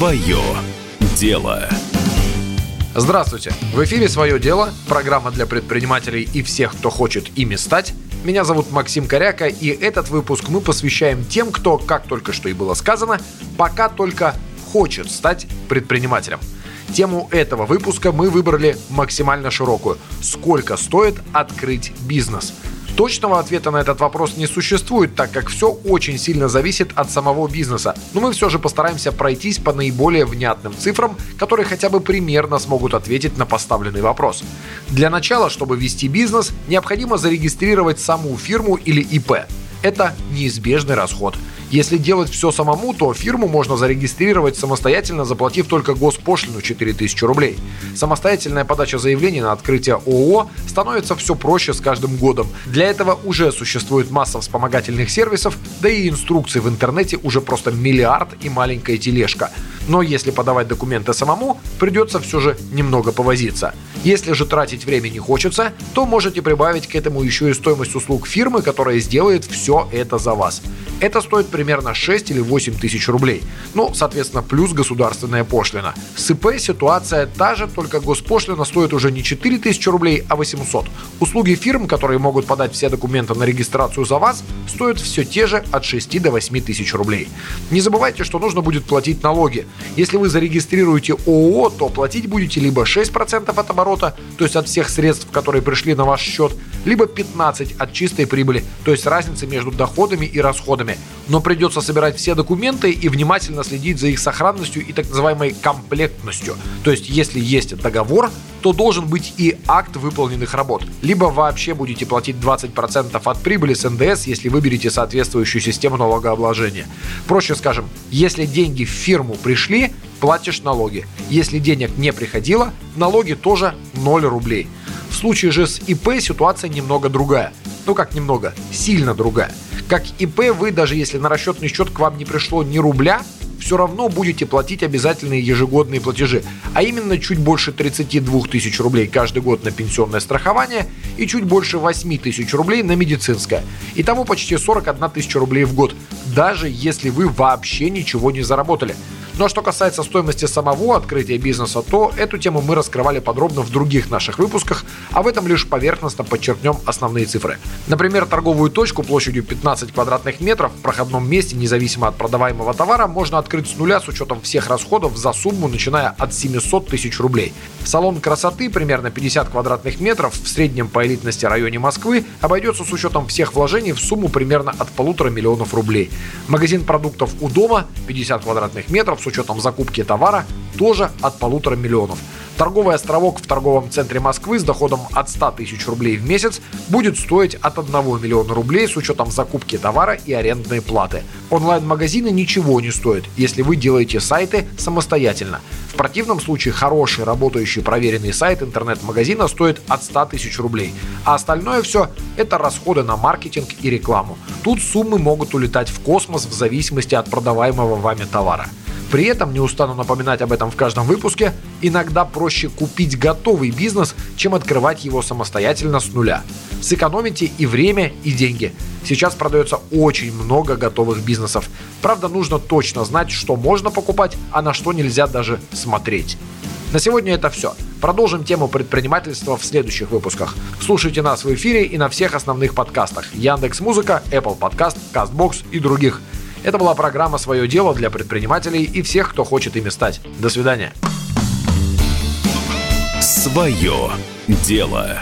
Свое дело. Здравствуйте! В эфире «Свое дело» – программа для предпринимателей и всех, кто хочет ими стать. Меня зовут Максим Коряка, и этот выпуск мы посвящаем тем, кто, как только что и было сказано, пока только хочет стать предпринимателем. Тему этого выпуска мы выбрали максимально широкую. Сколько стоит открыть бизнес – Точного ответа на этот вопрос не существует, так как все очень сильно зависит от самого бизнеса. Но мы все же постараемся пройтись по наиболее внятным цифрам, которые хотя бы примерно смогут ответить на поставленный вопрос. Для начала, чтобы вести бизнес, необходимо зарегистрировать саму фирму или ИП. Это неизбежный расход – если делать все самому, то фирму можно зарегистрировать самостоятельно, заплатив только госпошлину 4000 рублей. Самостоятельная подача заявления на открытие ООО становится все проще с каждым годом. Для этого уже существует масса вспомогательных сервисов, да и инструкций в интернете уже просто миллиард и маленькая тележка. Но если подавать документы самому, придется все же немного повозиться. Если же тратить время не хочется, то можете прибавить к этому еще и стоимость услуг фирмы, которая сделает все это за вас. Это стоит примерно 6 или 8 тысяч рублей. Ну, соответственно, плюс государственная пошлина. С ИП ситуация та же, только госпошлина стоит уже не 4 тысячи рублей, а 800. Услуги фирм, которые могут подать все документы на регистрацию за вас, стоят все те же от 6 до 8 тысяч рублей. Не забывайте, что нужно будет платить налоги. Если вы зарегистрируете ООО, то платить будете либо 6% от оборота, то есть от всех средств, которые пришли на ваш счет, либо 15% от чистой прибыли, то есть разницы между доходами и расходами но придется собирать все документы и внимательно следить за их сохранностью и так называемой комплектностью. То есть, если есть договор, то должен быть и акт выполненных работ. Либо вообще будете платить 20% от прибыли с НДС, если выберете соответствующую систему налогообложения. Проще скажем, если деньги в фирму пришли, платишь налоги. Если денег не приходило, налоги тоже 0 рублей. В случае же с ИП ситуация немного другая. Ну как немного, сильно другая. Как ИП вы, даже если на расчетный счет к вам не пришло ни рубля, все равно будете платить обязательные ежегодные платежи, а именно чуть больше 32 тысяч рублей каждый год на пенсионное страхование и чуть больше 8 тысяч рублей на медицинское. Итого почти 41 тысяча рублей в год, даже если вы вообще ничего не заработали. А что касается стоимости самого открытия бизнеса, то эту тему мы раскрывали подробно в других наших выпусках, а в этом лишь поверхностно подчеркнем основные цифры. Например, торговую точку площадью 15 квадратных метров в проходном месте, независимо от продаваемого товара, можно открыть с нуля с учетом всех расходов за сумму, начиная от 700 тысяч рублей. Салон красоты, примерно 50 квадратных метров, в среднем по элитности районе Москвы, обойдется с учетом всех вложений в сумму примерно от полутора миллионов рублей. Магазин продуктов у дома, 50 квадратных метров, с учетом закупки товара тоже от полутора миллионов. Торговый островок в торговом центре Москвы с доходом от 100 тысяч рублей в месяц будет стоить от 1 миллиона рублей с учетом закупки товара и арендной платы. Онлайн-магазины ничего не стоят, если вы делаете сайты самостоятельно. В противном случае хороший, работающий, проверенный сайт интернет-магазина стоит от 100 тысяч рублей. А остальное все – это расходы на маркетинг и рекламу. Тут суммы могут улетать в космос в зависимости от продаваемого вами товара. При этом, не устану напоминать об этом в каждом выпуске, иногда проще купить готовый бизнес, чем открывать его самостоятельно с нуля. Сэкономите и время, и деньги. Сейчас продается очень много готовых бизнесов. Правда, нужно точно знать, что можно покупать, а на что нельзя даже смотреть. На сегодня это все. Продолжим тему предпринимательства в следующих выпусках. Слушайте нас в эфире и на всех основных подкастах. Яндекс Музыка, Apple Podcast, CastBox и других. Это была программа «Свое дело» для предпринимателей и всех, кто хочет ими стать. До свидания. Свое дело.